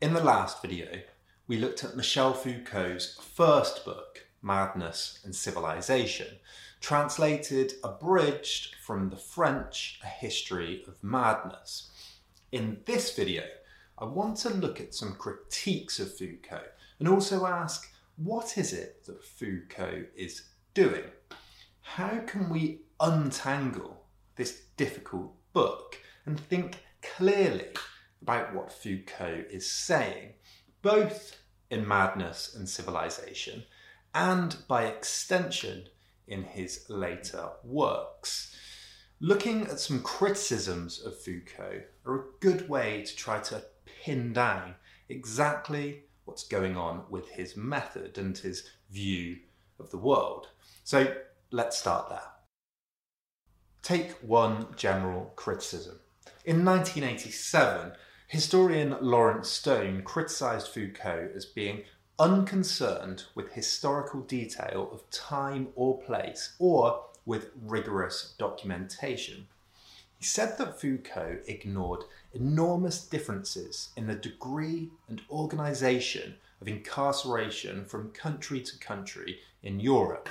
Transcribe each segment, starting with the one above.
In the last video, we looked at Michel Foucault's first book, Madness and Civilization, translated abridged from the French A History of Madness. In this video, I want to look at some critiques of Foucault and also ask what is it that Foucault is doing? How can we untangle this difficult book and think clearly about what Foucault is saying, both in Madness and Civilization and by extension in his later works? Looking at some criticisms of Foucault are a good way to try to pin down exactly what's going on with his method and his view of the world. So let's start there. Take one general criticism. In 1987, historian Lawrence Stone criticised Foucault as being unconcerned with historical detail of time or place or with rigorous documentation. He said that Foucault ignored enormous differences in the degree and organisation of incarceration from country to country in Europe.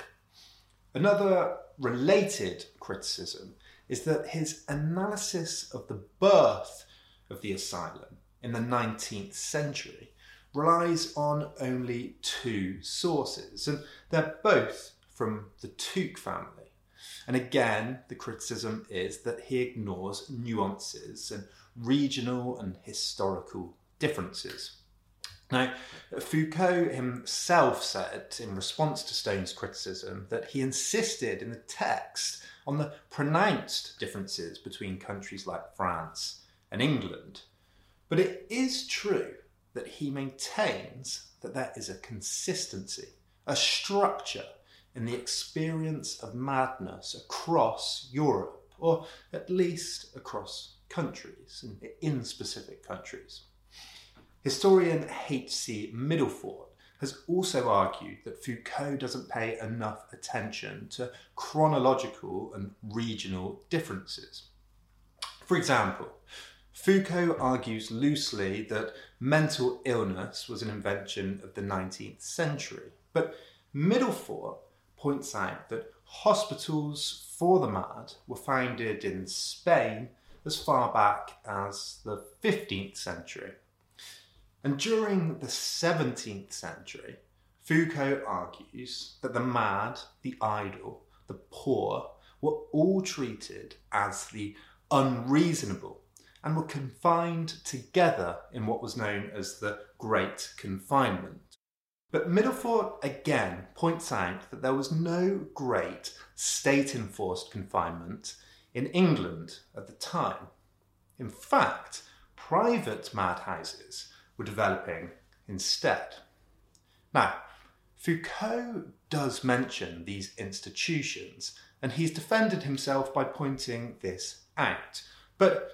Another related criticism is that his analysis of the birth of the asylum in the 19th century relies on only two sources, and they're both from the Tuke family. And again, the criticism is that he ignores nuances and regional and historical differences. Now, Foucault himself said in response to Stone's criticism that he insisted in the text on the pronounced differences between countries like France and England. But it is true that he maintains that there is a consistency, a structure in the experience of madness across Europe, or at least across countries, in specific countries. Historian H.C. Midelfort has also argued that Foucault doesn't pay enough attention to chronological and regional differences. For example, Foucault argues loosely that mental illness was an invention of the 19th century, but Midelfort points out that hospitals for the mad were founded in Spain as far back as the 15th century. And during the 17th century, Foucault argues that the mad, the idle, the poor were all treated as the unreasonable and were confined together in what was known as the Great Confinement. But Midelfort again points out that there was no great state enforced confinement in England at the time. In fact, private madhouses were developing instead. Now, Foucault does mention these institutions, and he's defended himself by pointing this out. But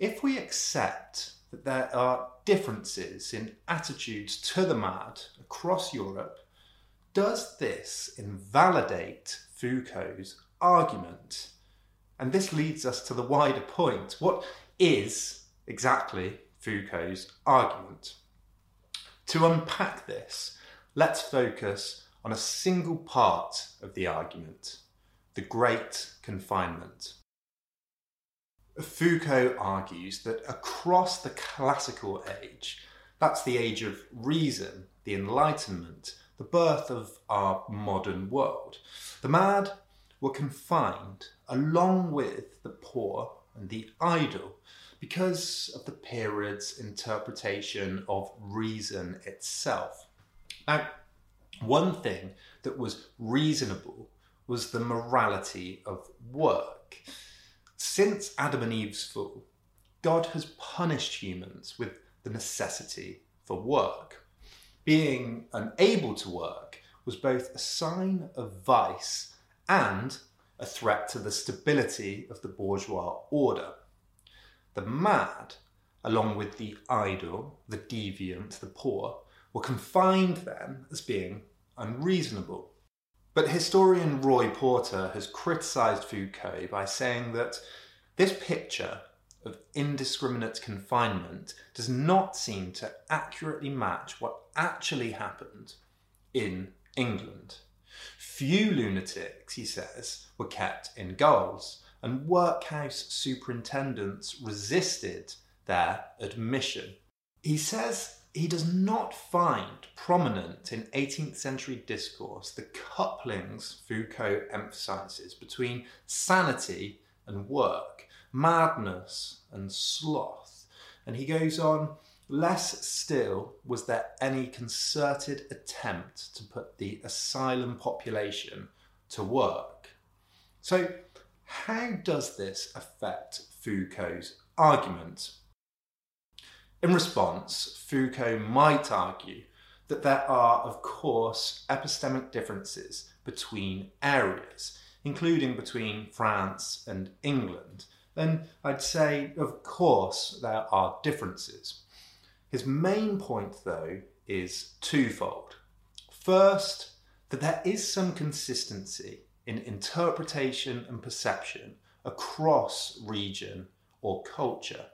If we accept that there are differences in attitudes to the mad across Europe, does this invalidate Foucault's argument? And this leads us to the wider point. What is exactly Foucault's argument? To unpack this, let's focus on a single part of the argument the Great Confinement. Foucault argues that across the classical age, that's the age of reason, the Enlightenment, the birth of our modern world, the mad were confined along with the poor and the idle because of the period's interpretation of reason itself. Now, one thing that was reasonable was the morality of work. Since Adam and Eve's fall, God has punished humans with the necessity for work. Being unable to work was both a sign of vice and a threat to the stability of the bourgeois order. The mad, along with the idle, the deviant, the poor, were confined then as being unreasonable. But historian Roy Porter has criticised Foucault by saying that this picture of indiscriminate confinement does not seem to accurately match what actually happened in England. Few lunatics, he says, were kept in gaols, and workhouse superintendents resisted their admission. He says he does not find prominent in 18th century discourse the couplings Foucault emphasizes between sanity and work, madness and sloth. And he goes on, less still was there any concerted attempt to put the asylum population to work. So, how does this affect Foucault's argument? In response, Foucault might argue that there are, of course, epistemic differences between areas, including between France and England. Then I'd say, of course, there are differences. His main point, though, is twofold. First, that there is some consistency in interpretation and perception across region or culture.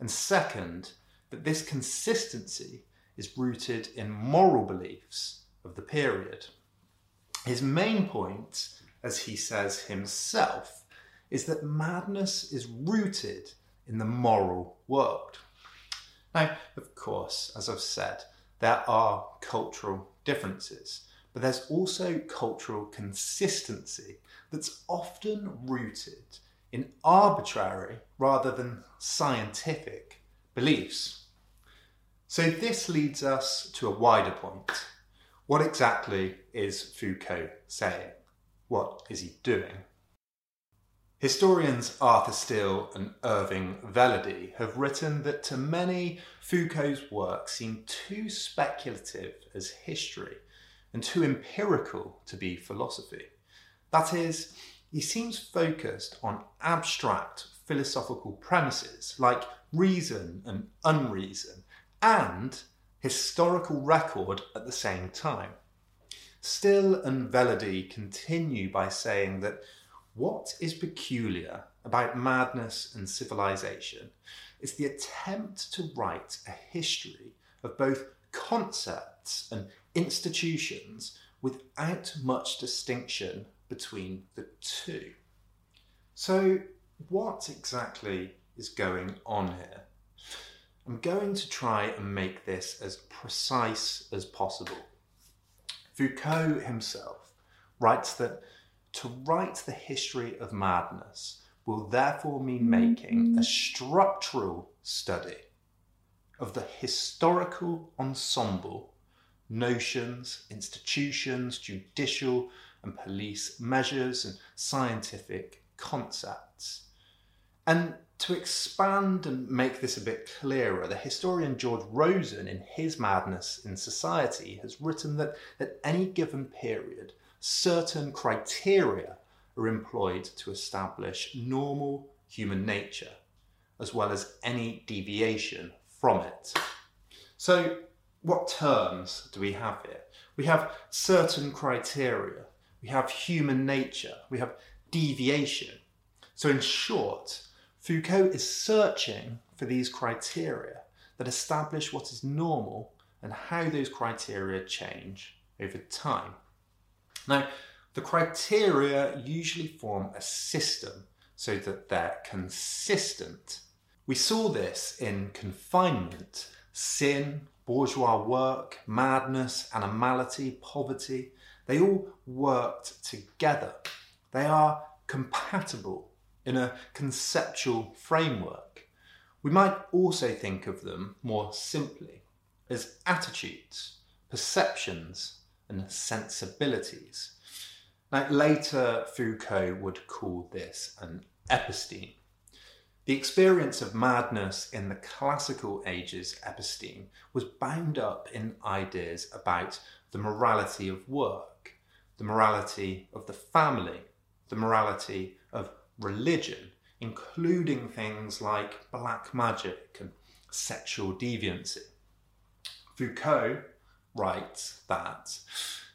And second, that this consistency is rooted in moral beliefs of the period. His main point, as he says himself, is that madness is rooted in the moral world. Now, of course, as I've said, there are cultural differences, but there's also cultural consistency that's often rooted in arbitrary rather than scientific beliefs. So this leads us to a wider point. What exactly is Foucault saying? What is he doing? Historians Arthur Still and Irving Velody have written that to many, Foucault's work seem too speculative as history and too empirical to be philosophy. That is, he seems focused on abstract philosophical premises like reason and unreason and historical record at the same time. Still and Velody continue by saying that what is peculiar about madness and civilization is the attempt to write a history of both concepts and institutions without much distinction between the two. So, what exactly is going on here? I'm going to try and make this as precise as possible. Foucault himself writes that to write the history of madness will therefore mean making a structural study of the historical ensemble, notions, institutions, judicial and police measures, and scientific concepts. And to expand and make this a bit clearer, the historian George Rosen, in his Madness in Society, has written that at any given period, certain criteria are employed to establish normal human nature. as well as any deviation from it. So, what terms do we have here? We have certain criteria, we have human nature, we have deviation. So, in short, Foucault is searching for these criteria that establish what is normal and how those criteria change over time. Now, the criteria usually form a system so that they're consistent. We saw this in confinement, sin, bourgeois work, madness, animality, poverty. They all worked together. They are compatible in a conceptual framework. We might also think of them more simply as attitudes, perceptions, and sensibilities. Now, later Foucault would call this an episteme. The experience of madness in the classical ages episteme was bound up in ideas about the morality of work, the morality of the family, the morality of religion, including things like black magic and sexual deviancy. Foucault writes that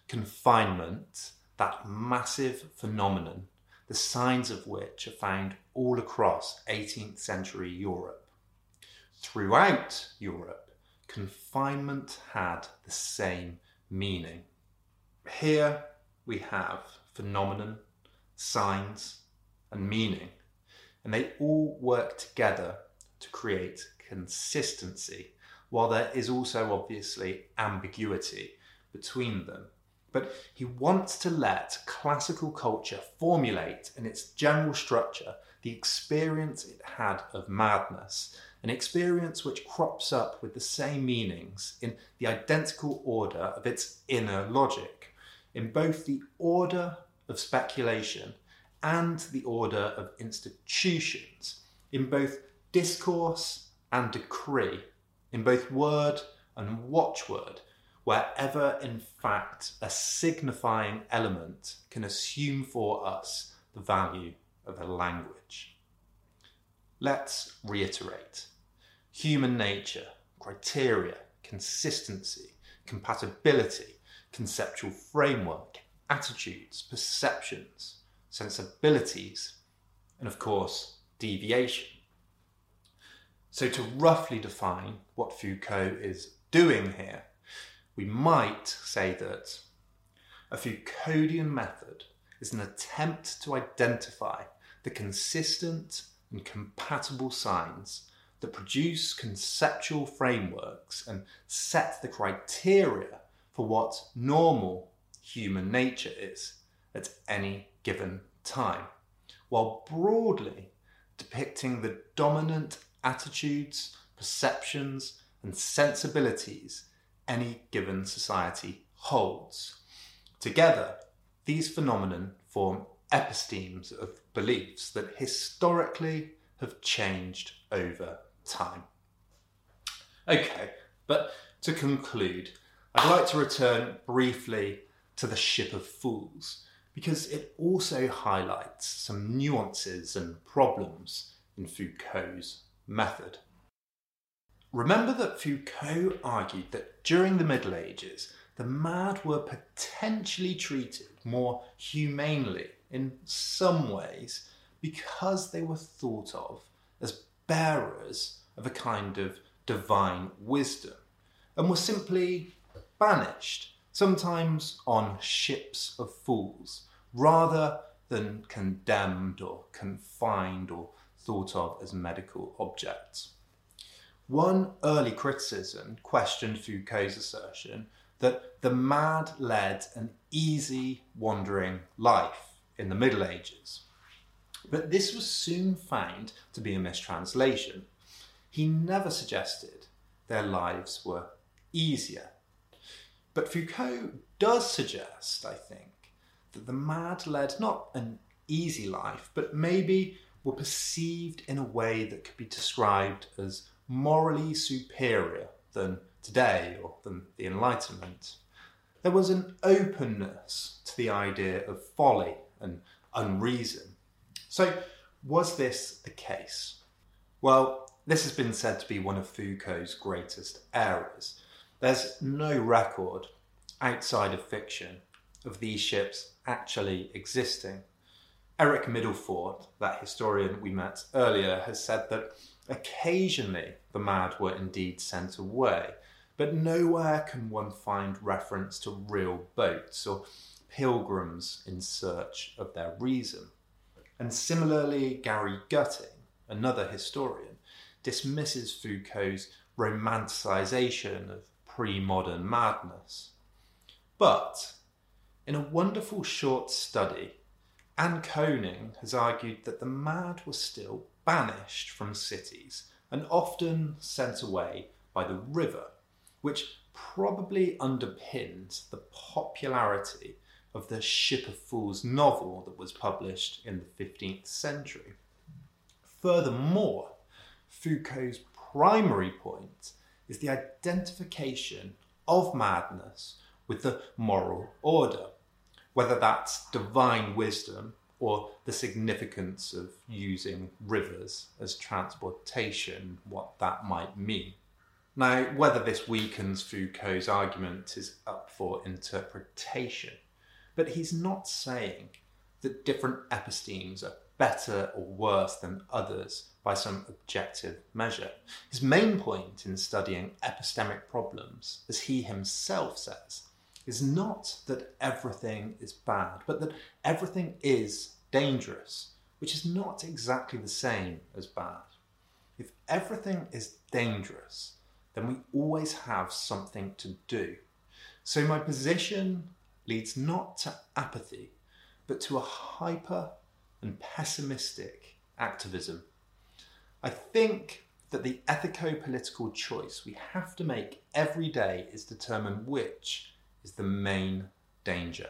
confinement, that massive phenomenon, the signs of which are found all across 18th century Europe. Throughout Europe, confinement had the same meaning. Here we have phenomenon, signs, and meaning, and they all work together to create consistency, while there is also obviously ambiguity between them. But he wants to let classical culture formulate in its general structure the experience it had of madness, an experience which crops up with the same meanings in the identical order of its inner logic, in both the order of speculation and the order of institutions, in both discourse and decree, in both word and watchword, wherever in fact a signifying element can assume for us the value of a language. Let's reiterate human nature, criteria, consistency, compatibility, conceptual framework, attitudes, perceptions, sensibilities, and of course, deviation. So, to roughly define what Foucault is doing here, we might say that a Foucauldian method is an attempt to identify the consistent and compatible signs that produce conceptual frameworks and set the criteria for what normal human nature is at any given time, while broadly depicting the dominant attitudes, perceptions, and sensibilities any given society holds. Together, these phenomena form epistemes of beliefs that historically have changed over time. Okay, but to conclude, I'd like to return briefly to the Ship of Fools because it also highlights some nuances and problems in Foucault's method. Remember that Foucault argued that during the Middle Ages, the mad were potentially treated more humanely in some ways because they were thought of as bearers of a kind of divine wisdom and were simply banished sometimes on ships of fools, rather than condemned or confined or thought of as medical objects. One early criticism questioned Foucault's assertion that the mad led an easy, wandering life in the Middle Ages. But this was soon found to be a mistranslation. He never suggested their lives were easier. But Foucault does suggest, I think, that the mad led not an easy life, but maybe were perceived in a way that could be described as morally superior than today or than the Enlightenment. There was an openness to the idea of folly and unreason. So, was this the case? Well, this has been said to be one of Foucault's greatest errors. There's no record outside of fiction of these ships actually existing. Erik Midelfort, that historian we met earlier, has said that occasionally the mad were indeed sent away, but nowhere can one find reference to real boats or pilgrims in search of their reason. And similarly, Gary Gutting, another historian, dismisses Foucault's romanticisation of pre modern madness. But in a wonderful short study, Anne Koning has argued that the mad were still banished from cities and often sent away by the river, which probably underpins the popularity of the Ship of Fools novel that was published in the 15th century. Furthermore, Foucault's primary point is the identification of madness with the moral order, whether that's divine wisdom or the significance of using rivers as transportation, what that might mean. Now, whether this weakens Foucault's argument is up for interpretation, but he's not saying that different epistemes are better or worse than others by some objective measure. His main point in studying epistemic problems, as he himself says, is not that everything is bad, but that everything is dangerous, which is not exactly the same as bad. If everything is dangerous, then we always have something to do. So my position leads not to apathy, but to a hyper and pessimistic activism. I think that the ethico political choice we have to make every day is determine which is the main danger.